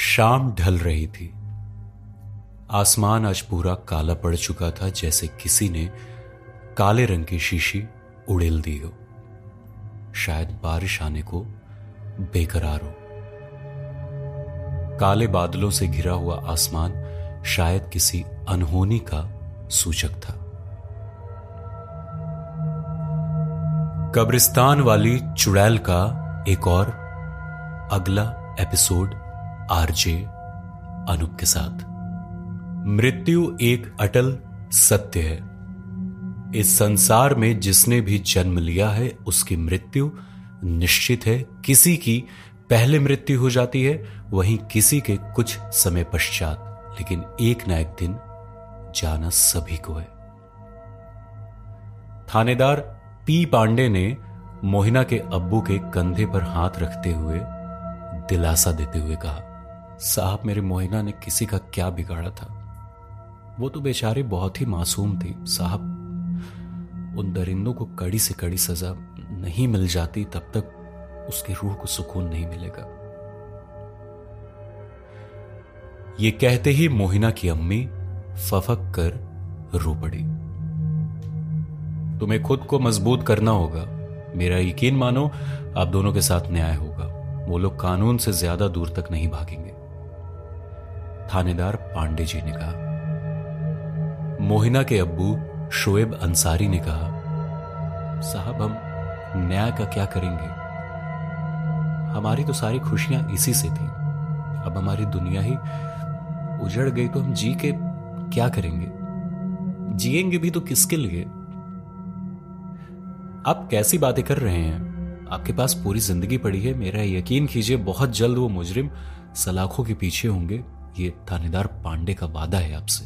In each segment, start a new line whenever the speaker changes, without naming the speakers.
शाम ढल रही थी। आसमान आज पूरा काला पड़ चुका था, जैसे किसी ने काले रंग की शीशी उड़ेल दी हो। शायद बारिश आने को बेकरार हो। काले बादलों से घिरा हुआ आसमान शायद किसी अनहोनी का सूचक था। कब्रिस्तान वाली चुड़ैल का एक और अगला एपिसोड आरजे अनूप के साथ। मृत्यु एक अटल सत्य है। इस संसार में जिसने भी जन्म लिया है, उसकी मृत्यु निश्चित है। किसी की पहले मृत्यु हो जाती है, वहीं किसी के कुछ समय पश्चात। लेकिन एक ना एक दिन जाना सभी को है। थानेदार पी पांडे ने मोहिना के अब्बू के कंधे पर हाथ रखते हुए दिलासा देते हुए कहा साहब मेरे मोहिना ने किसी का क्या बिगाड़ा था? वो तो बेचारी बहुत ही मासूम थी, साहब। उन दरिंदों को कड़ी से कड़ी सजा नहीं मिल जाती, तब तक उसकी रूह को सुकून नहीं मिलेगा। ये कहते ही मोहिना की अम्मी फफक कर रो पड़ी। तुम्हें खुद को मज़बूत करना होगा। मेरा यकीन मानो, आप दोनों के साथ न्याय होगा। वो लोग कानून से ज़्यादा दूर तक नहीं भागेंगे। थानेदार पांडे जी ने कहा। मोहिना के अब्बू शोएब अंसारी ने कहा, साहब, हम न्याय का क्या करेंगे? हमारी तो सारी खुशियाँ इसी से थी। अब हमारी दुनिया ही उजड़ गई तो हम जी के क्या करेंगे? जिएँगे भी तो किसके लिए? आप कैसी बातें कर रहे हैं? आपके पास पूरी ज़िंदगी पड़ी है। मेरा यकीन कीजिए, बहुत जल्द वो मुजरिम सलाखों के पीछे होंगे। ये थानेदार पांडे का वादा है आपसे।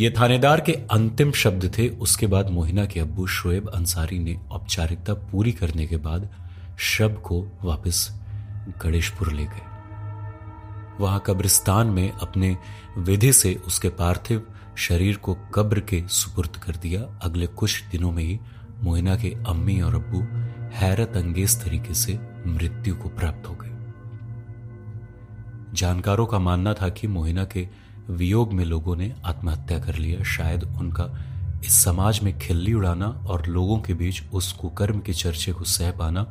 ये थानेदार के अंतिम शब्द थे, उसके बाद मोहिना के अब्बू शोएब अंसारी ने औपचारिकता पूरी करने के बाद शब को वापस गणेशपुर ले गए। वहाँ कब्रिस्तान में अपने विधि से उसके पार्थिव शरीर को कब्र के सुपुर्द कर दिया। अगले कुछ दिनों में ही मोहिना के अम्मी और अब्बू हैरत अंगेज तरीके से मृत्यु को प्राप्त हो गए। जानकारों का मानना था कि मोहिना के वियोग में लोगों ने आत्महत्या कर लिया शायद उनका इस समाज में खिल्ली उड़ाना और लोगों के बीच उस कुकर्म के चर्चे को सह पाना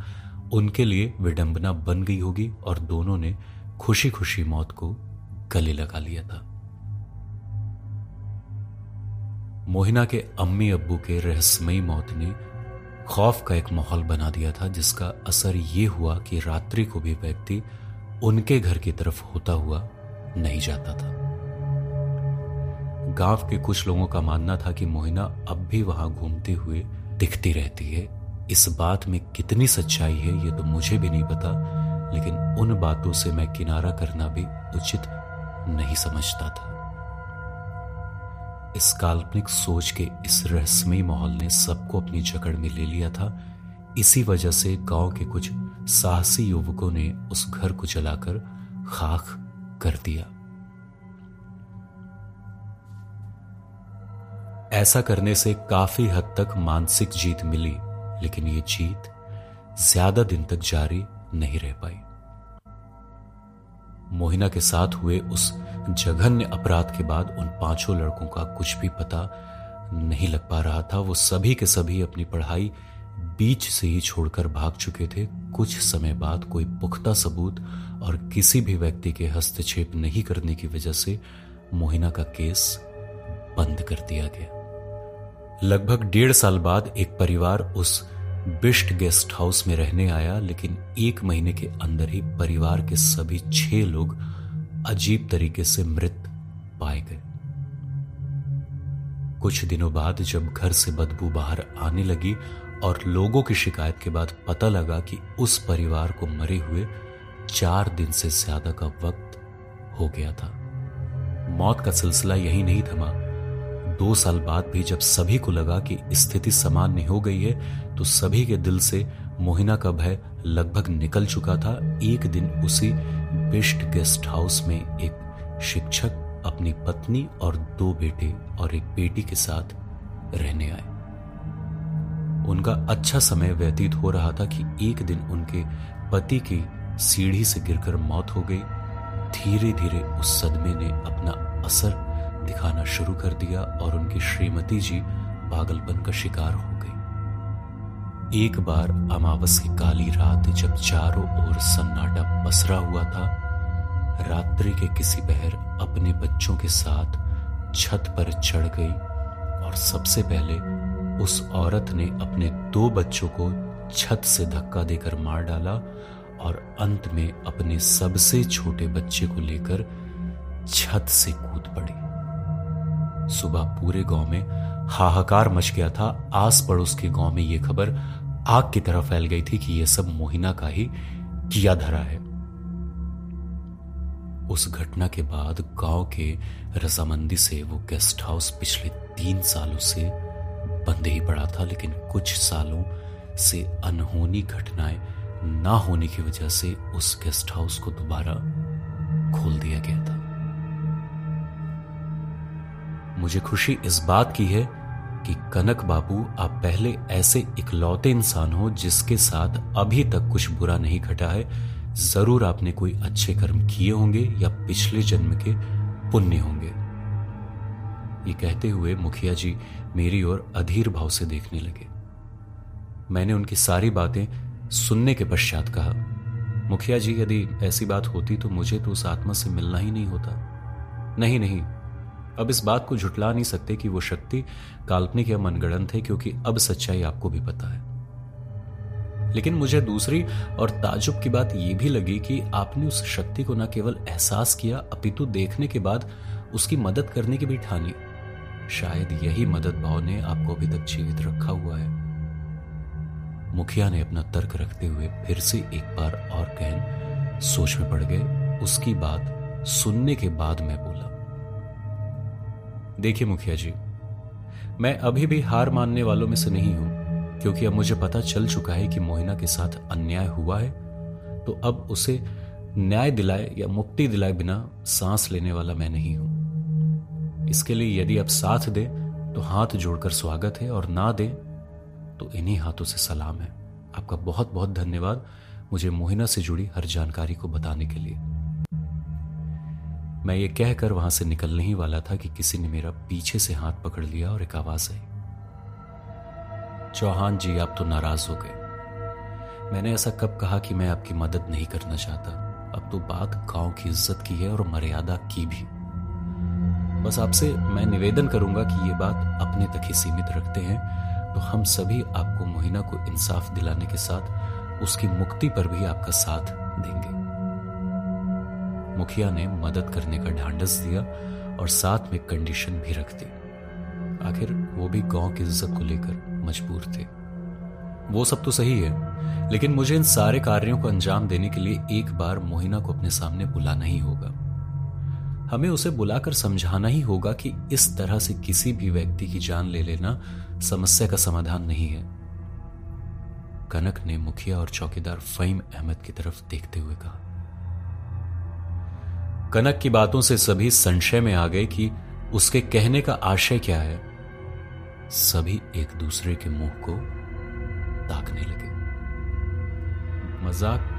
उनके लिए विडंबना बन गई होगी और दोनों ने खुशी खुशी मौत को गले लगा लिया था। मोहिना के अम्मी अब्बू के रहस्यमयी मौत ने खौफ का एक माहौल बना दिया था, जिसका असर यह हुआ कि रात्रि को भी व्यक्ति उनके घर की तरफ़ होता हुआ नहीं जाता था। गाँव के कुछ लोगों का मानना था कि मोहिना अब भी वहाँ घूमते हुए दिखती रहती है। इस बात में कितनी सच्चाई है, ये तो मुझे भी नहीं पता, लेकिन उन बातों से मैं किनारा करना भी उचित नहीं समझता था। इस काल्पनिक सोच के इस रहस्यमय माहौल ने सबको अपनी जकड़ में ले लिया था। इसी वजह से गाँव के कुछ साहसी युवकों ने उस घर को जलाकर खाक कर दिया। ऐसा करने से काफ़ी हद तक मानसिक जीत मिली, लेकिन ये जीत ज़्यादा दिन तक जारी नहीं रह पाई। मोहिना के साथ हुए उस जघन्य अपराध के बाद उन पाँचों लड़कों का कुछ भी पता नहीं लग पा रहा था। वो सभी के सभी अपनी पढ़ाई बीच से ही छोड़कर भाग चुके थे। कुछ समय बाद कोई पुख्ता सबूत और किसी भी व्यक्ति के हस्तक्षेप नहीं करने की वजह से मोहिना का केस बंद कर दिया गया। लगभग डेढ़ साल बाद एक परिवार उस बिस्ट गेस्ट हाउस में रहने आया, लेकिन एक महीने के अंदर ही परिवार के सभी छह लोग अजीब तरीके से मृत पाए गए। कुछ दिनों बाद जब घर से बदबू बाहर आने लगी और लोगों की शिकायत के बाद पता लगा कि उस परिवार को मरे हुए चार दिन से ज़्यादा का वक्त हो गया था। मौत का सिलसिला यही नहीं थमा। दो साल बाद भी जब सभी को लगा कि स्थिति सामान्य हो गई है तो सभी के दिल से मोहिना का भय लगभग निकल चुका था। एक दिन उसी बिस्ट गेस्ट हाउस में एक शिक्षक अपनी पत्नी और दो बेटे और एक बेटी के साथ रहने आए। उनका अच्छा समय व्यतीत हो रहा था कि एक दिन उनके पति की सीढ़ी से गिरकर मौत हो गई। धीरे धीरे उस सदमे ने अपना असर दिखाना शुरू कर दिया और उनकी श्रीमती जी पागलपन का शिकार हो गई। एक बार अमावस की काली रात जब चारों ओर सन्नाटा पसरा हुआ था, रात्रि के किसी पहर अपने बच्चों के साथ छत पर चढ़ गई और सबसे पहले उस औरत ने अपने दो बच्चों को छत से धक्का देकर मार डाला और अंत में अपने सबसे छोटे बच्चे को लेकर छत से कूद पड़ी। सुबह पूरे गाँव में हाहाकार मच गया था। आस पड़ोस के गाँव में यह खबर आग की तरह फैल गई थी कि यह सब मोहिना का ही किया धरा है। उस घटना के बाद गाँव के रजामंदी से वो गेस्ट हाउस पिछले तीन सालों से बंद ही पड़ा था, लेकिन कुछ सालों से अनहोनी घटनाएँ ना होने की वजह से उस गेस्ट हाउस को दोबारा खोल दिया गया था। मुझे खुशी इस बात की है कि कनक बाबू, आप पहले ऐसे इकलौते इंसान हो जिसके साथ अभी तक कुछ बुरा नहीं घटा है। ज़रूर आपने कोई अच्छे कर्म किए होंगे या पिछले जन्म के पुण्य होंगे। ये कहते हुए मुखिया जी मेरी ओर अधीर भाव से देखने लगे। मैंने उनकी सारी बातें सुनने के पश्चात कहा, मुखिया जी, यदि ऐसी बात होती तो मुझे तो उस आत्मा से मिलना ही नहीं होता। नहीं नहीं, अब इस बात को झुटला नहीं सकते कि वो शक्ति काल्पनिक या मनगणन थे क्योंकि अब सच्चाई आपको भी पता है। लेकिन मुझे दूसरी और ताजुब की बात यह भी लगी कि आपने उस शक्ति को न केवल एहसास किया, अपितु देखने के बाद उसकी मदद करने की भी ठानी। शायद यही मदद भाव ने आपको अभी तक जीवित रखा हुआ है। मुखिया ने अपना तर्क रखते हुए फिर से एक बार और कहन, सोच में पड़ गए। उसकी बात सुनने के बाद मैं बोला। देखिए मुखिया जी, मैं अभी भी हार मानने वालों में से नहीं हूँ, क्योंकि अब मुझे पता चल चुका है कि मोहिना के साथ अन्याय हुआ है। तो अब उसे न्याय दिलाए या मुक्ति दिलाए बिना सांस लेने वाला मैं नहीं हूँ। इसके लिए यदि आप साथ दे तो हाथ जोड़कर स्वागत है और ना दे तो इन्हीं हाथों से सलाम है। आपका बहुत बहुत धन्यवाद मुझे मोहिना से जुड़ी हर जानकारी को बताने के लिए। मैं ये कहकर वहाँ से निकलने ही वाला था कि किसी ने मेरा पीछे से हाथ पकड़ लिया और एक आवाज़ आई। चौहान जी, आप तो नाराज़ हो गए। मैंने ऐसा कब कहा कि मैं आपकी मदद नहीं करना चाहता? अब तो बात गाँव की इज़्ज़त की है और मर्यादा की भी। बस आपसे मैं निवेदन करूँगा कि ये बात अपने तक ही सीमित रखते हैं। तो हम सभी आपको मोहिना को इंसाफ दिलाने के साथ, उसकी मुक्ति पर भी आपका साथ देंगे। मुखिया ने मदद करने का ढांढस दिया और साथ में कंडीशन भी रख दी। आखिर वो भी गाँव की इज़्ज़त को लेकर मजबूर थे। वो सब तो सही है, लेकिन मुझे इन सारे कार्यों को अंजाम देने के लिए एक बार मोहिना को अपने सामने बुलाना ही होगा। हमें उसे बुलाकर समझाना ही होगा कि इस तरह से किसी भी व्यक्ति की जान ले लेना समस्या का समाधान नहीं है। कनक ने मुखिया और चौकीदार फहीम अहमद की तरफ़ देखते हुए कहा। कनक की बातों से सभी संशय में आ गए कि उसके कहने का आशय क्या है। सभी एक दूसरे के मुँह को ताकने लगे। मज़ाक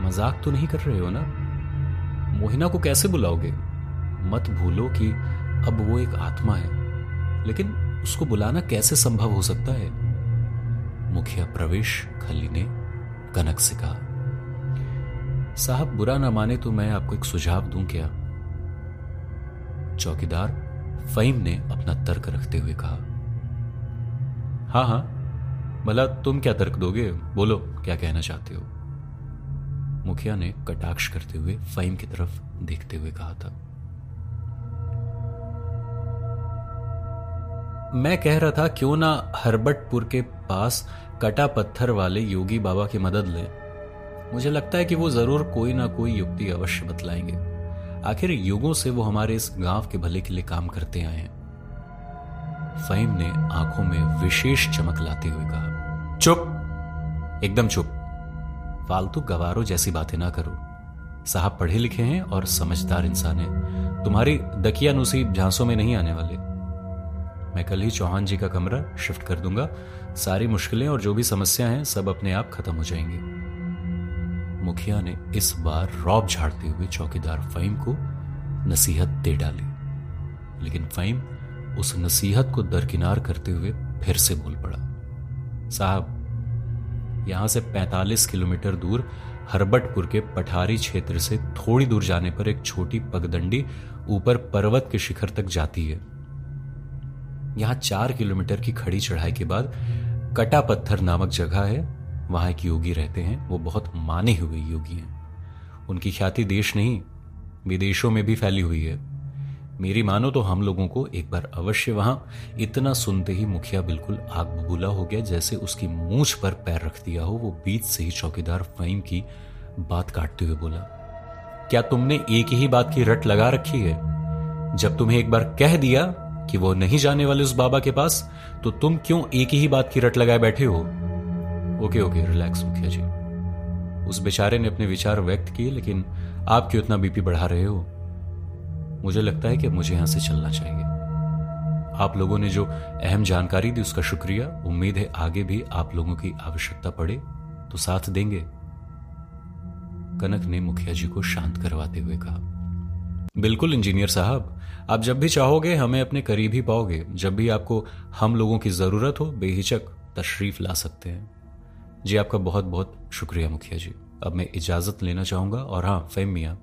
मज़ाक तो नहीं कर रहे हो ना? मोहिना को कैसे बुलाओगे? मत भूलो कि अब वो एक आत्मा है। लेकिन उसको बुलाना कैसे संभव हो सकता है? मुखिया प्रवेश खली ने कनक से कहा, साहब, बुरा ना माने तो मैं आपको एक सुझाव दूँ क्या? चौकीदार फहीम ने अपना तर्क रखते हुए कहा हाँ हाँ भला तुम क्या तर्क दोगे? बोलो, क्या कहना चाहते हो? मुखिया ने कटाक्ष करते हुए फहीम की तरफ़ देखते हुए कहा था मैं कह रहा था, क्यों ना हरबटपुर के पास कटा पत्थर वाले योगी बाबा की मदद लें। मुझे लगता है कि वो ज़रूर कोई ना कोई युक्ति अवश्य बतलाएँगे। आखिर युगों से वो हमारे इस गाँव के भले के लिए काम करते आए हैं। फहीम ने आँखों में विशेष चमक लाते हुए कहा, चुप! एकदम चुप। फालतू गवारों जैसी बातें ना करो। साहब पढ़े लिखे हैं और समझदार इंसान है। तुम्हारी दकियानुसी झांसों में नहीं आने वाले। मैं कल ही चौहान जी का कमरा शिफ्ट कर दूँगा। सारी मुश्किलें और जो भी समस्या हैं, सब अपने आप खत्म हो जाएँगी। मुखिया ने इस बार रौब झाड़ते हुए चौकीदार फहीम को नसीहत दे डाली। लेकिन फहीम उस नसीहत को दरकिनार करते हुए फिर से बोल पड़ा, साहब, यहाँ से 45 किलोमीटर दूर हरबटपुर के पठारी क्षेत्र से थोड़ी दूर जाने पर एक छोटी पगदंडी ऊपर पर्वत के शिखर तक जाती है। यहाँ चार किलोमीटर की खड़ी चढ़ाई के बाद कटा पत्थर नामक जगह है, वहाँ एक योगी रहते हैं, वो बहुत माने हुए योगी हैं। उनकी ख्याति देश नहीं, विदेशों में भी फैली हुई है। मेरी मानो तो हम लोगों को एक बार अवश्य वहाँ इतना सुनते ही मुखिया बिल्कुल आग बबूला हो गया, जैसे उसकी मूछ पर पैर रख दिया हो, वो बीच से ही चौकीदार फहीम की बात काटते हुए बोला, क्या तुमने एक ही बात की रट लगा रखी है? जब तुम्हें एक बार कह दिया कि वो नहीं जाने वाले उस बाबा के पास तो तुम क्यों एक ही बात की रट लगाए बैठे हो? ओके ओके रिलैक्स मुखिया जी। उस बेचारे ने अपने विचार व्यक्त किए, लेकिन आप क्यों इतना बीपी बढ़ा रहे हो? मुझे लगता है कि मुझे यहाँ से चलना चाहिए आप लोगों ने जो अहम जानकारी दी, उसका शुक्रिया। उम्मीद है आगे भी आप लोगों की आवश्यकता पड़े तो साथ देंगे। कनक ने मुखिया जी को शांत करवाते हुए कहा बिल्कुल, इंजीनियर साहब। आप जब भी चाहोगे, हमें अपने करीब ही पाओगे। जब भी आपको हम लोगों की ज़रूरत हो, बेहिचक तशरीफ़ ला सकते हैं। जी, आपका बहुत बहुत शुक्रिया मुखिया जी। अब मैं इजाज़त लेना चाहूँगा और हाँ फेम मिया,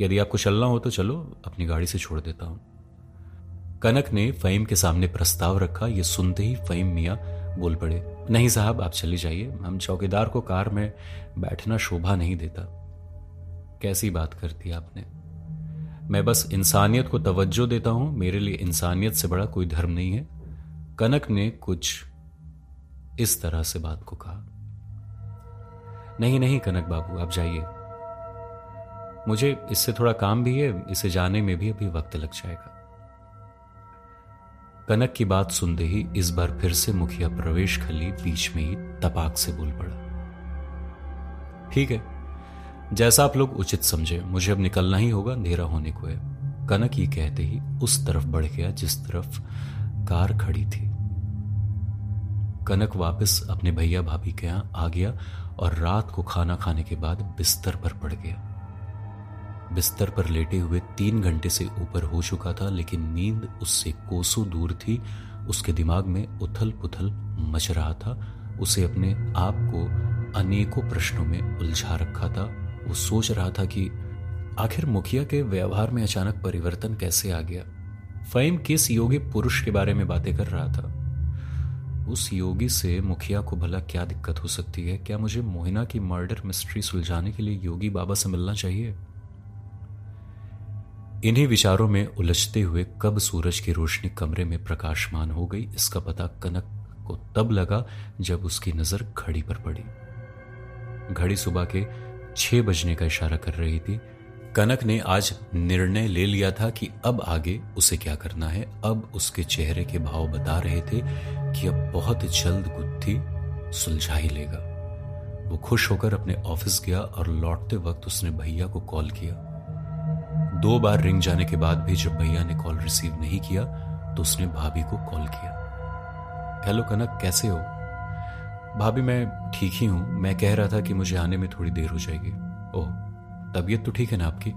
यदि आपको चलना हो तो चलो, अपनी गाड़ी से छोड़ देता हूँ। कनक ने फहीम के सामने प्रस्ताव रखा, ये सुनते ही फहीम मिया बोल पड़े, नहीं साहब, आप चली जाइए। हम चौकीदार को कार में बैठना शोभा नहीं देता। कैसी बात करती आपने? मैं बस इंसानियत को तवज्जो देता हूँ। मेरे लिए इंसानियत से बड़ा कोई धर्म नहीं है। कनक ने कुछ इस तरह से बात को कहा। नहीं नहीं कनक बाबू, आप जाइए। मुझे इससे थोड़ा काम भी है, इसे जाने में भी अभी वक्त लग जाएगा। कनक की बात सुनते ही इस बार फिर से मुखिया प्रवेश खली बीच में ही तपाक से बोल पड़ा। ठीक है जैसा आप लोग उचित समझे, मुझे अब निकलना ही होगा, अंधेरा होने को है। कनक ये कहते ही उस तरफ़ बढ़ गया, जिस तरफ़ कार खड़ी थी। कनक वापस अपने भैया भाभी के यहाँ आ गया और रात को खाना खाने के बाद बिस्तर पर पड़ गया। बिस्तर पर लेटे हुए तीन घंटे से ऊपर हो चुका था, लेकिन नींद उससे कोसों दूर थी। उसके दिमाग में उथल पुथल मच रहा था। उसे अपने आप को अनेकों प्रश्नों में उलझा रखा था। वो सोच रहा था कि आखिर मुखिया के व्यवहार में अचानक परिवर्तन कैसे आ गया। फहीम किस योगी पुरुष के बारे में बातें कर रहा था? उस योगी से मुखिया को भला क्या दिक्कत हो सकती है? क्या मुझे मोहिना की मर्डर मिस्ट्री सुलझाने के लिए योगी बाबा से मिलना चाहिए? इन्हीं विचारों में उलझते हुए कब सूरज की रोशनी कमरे में प्रकाशमान हो गई, इसका पता कनक को तब लगा जब उसकी नज़र घड़ी पर पड़ी। घड़ी सुबह के छह बजने का इशारा कर रही थी। कनक ने आज निर्णय ले लिया था कि अब आगे उसे क्या करना है। अब उसके चेहरे के भाव बता रहे थे कि अब बहुत जल्द गुत्थी सुलझा ही लेगा। वो खुश होकर अपने ऑफ़िस गया और लौटते वक्त उसने भैया को कॉल किया। दो बार रिंग जाने के बाद भी जब भैया ने कॉल रिसीव नहीं किया तो उसने भाभी को कॉल किया। हेलो कनक, कैसे हो? भाभी, मैं ठीक ही हूँ। मैं कह रहा था कि मुझे आने में थोड़ी देर हो जाएगी। ओह, तबीयत तो ठीक है ना आपकी?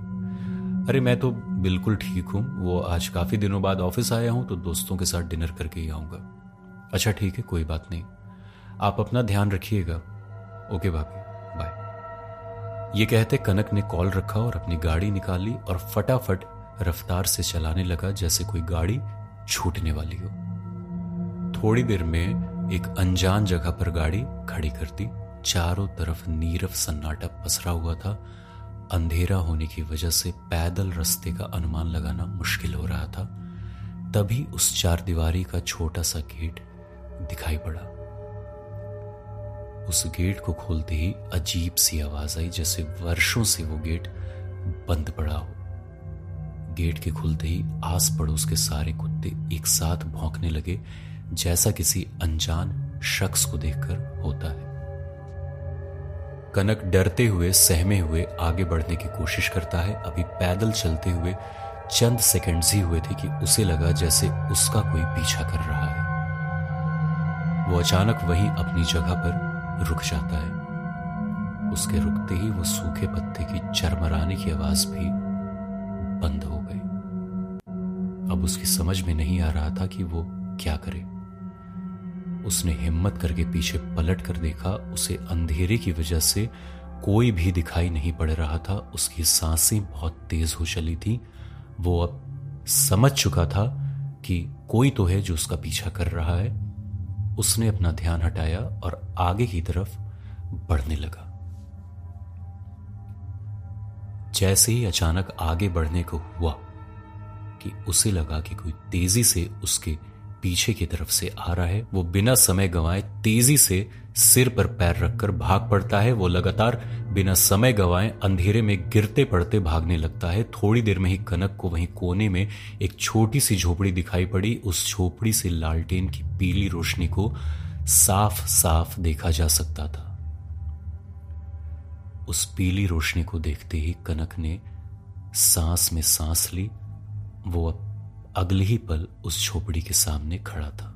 अरे, मैं तो बिल्कुल ठीक हूँ। वो आज काफ़ी दिनों बाद ऑफ़िस आया हूँ तो दोस्तों के साथ डिनर करके ही आऊँगा। अच्छा ठीक है, कोई बात नहीं। आप अपना ध्यान रखिएगा। ओके भाभी बाय ये कहते कनक ने कॉल रखा और अपनी गाड़ी निकाली और फटाफट रफ्तार से चलाने लगा, जैसे कोई गाड़ी छूटने वाली हो। थोड़ी देर में एक अनजान जगह पर गाड़ी खड़ी कर दी चारों तरफ़ नीरव सन्नाटा पसरा हुआ था। अंधेरा होने की वजह से पैदल रास्ते का अनुमान लगाना मुश्किल हो रहा था। तभी उस चार दीवारी का छोटा सा गेट दिखाई पड़ा। उस गेट को खोलते ही अजीब सी आवाज़ आई, जैसे वर्षों से वो गेट बंद पड़ा हो। गेट के खुलते ही आस पड़ोस के सारे कुत्ते एक साथ भौंकने लगे। जैसा किसी अनजान शख्स को देखकर होता है। कनक डरते हुए, सहमे हुए आगे बढ़ने की कोशिश करता है। अभी पैदल चलते हुए चंद सेकंड्स ही हुए थे कि उसे लगा जैसे उसका कोई पीछा कर रहा है। वो अचानक वहीं अपनी जगह पर रुक जाता है। उसके रुकते ही वो सूखे पत्ते की चरमराने की आवाज़ भी बंद हो गई। अब उसकी समझ में नहीं आ रहा था कि वो क्या करे। उसने हिम्मत करके पीछे पलट कर देखा, उसे अंधेरे की वजह से कोई भी दिखाई नहीं पड़ रहा था। उसकी साँसें बहुत तेज हो चली थी। वो अब समझ चुका था कि कोई तो है जो उसका पीछा कर रहा है। उसने अपना ध्यान हटाया और आगे की तरफ़ बढ़ने लगा। जैसे ही अचानक आगे बढ़ने को हुआ कि उसे लगा कि कोई तेज़ी से उसके पीछे की तरफ़ से आ रहा है। वो बिना समय गंवाए तेज़ी से सिर पर पैर रखकर भाग पड़ता है। वो लगातार बिना समय गंवाए अंधेरे में गिरते पड़ते भागने लगता है। थोड़ी देर में ही कनक को वहीं कोने में एक छोटी सी झोपड़ी दिखाई पड़ी। उस झोपड़ी से लालटेन की पीली रोशनी को साफ़ साफ़ देखा जा सकता था। उस पीली रोशनी को देखते ही कनक ने सांस में सांस ली। वो अब अगले ही पल उस झोपड़ी के सामने खड़ा था।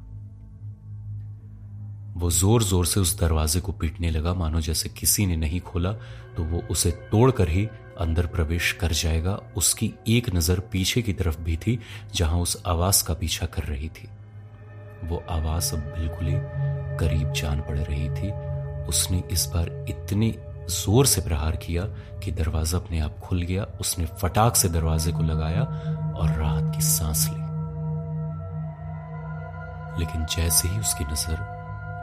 वो ज़ोर ज़ोर से उस दरवाजे को पीटने लगा, मानो जैसे किसी ने नहीं खोला तो वो उसे तोड़कर ही अंदर प्रवेश कर जाएगा। उसकी एक नज़र पीछे की तरफ़ भी थी, जहाँ उस आवाज़ का पीछा कर रही थी। वो आवाज़ अब बिल्कुल ही करीब जान पड़ रही थी। उसने इस बार इतने ज़ोर से प्रहार किया कि दरवाज़ा अपने आप खुल गया। उसने फटाक से दरवाजे को लगाया और राहत की सांस ली। लेकिन जैसे ही उसकी नज़र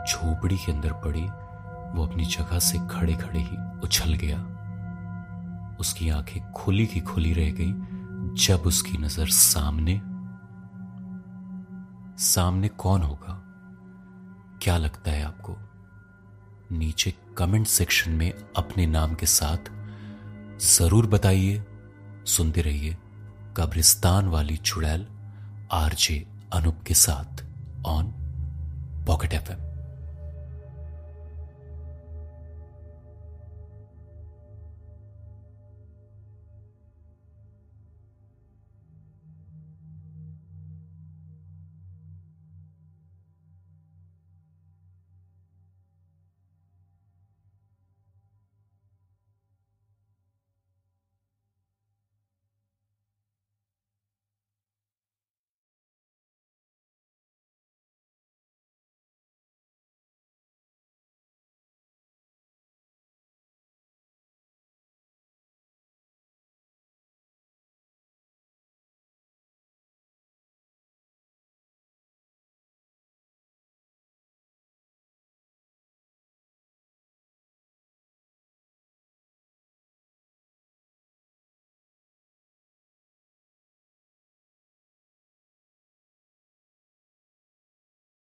झोपड़ी के अंदर पड़ी, वो अपनी जगह से खड़े खड़े ही उछल गया। उसकी आँखें खुली की खुली रह गई जब उसकी नज़र सामने। सामने कौन होगा? क्या लगता है आपको? नीचे कमेंट सेक्शन में अपने नाम के साथ ज़रूर बताइए, सुनते रहिए। कब्रिस्तान वाली चुड़ैल आरजे अनूप के साथ ऑन पॉकेट एफएम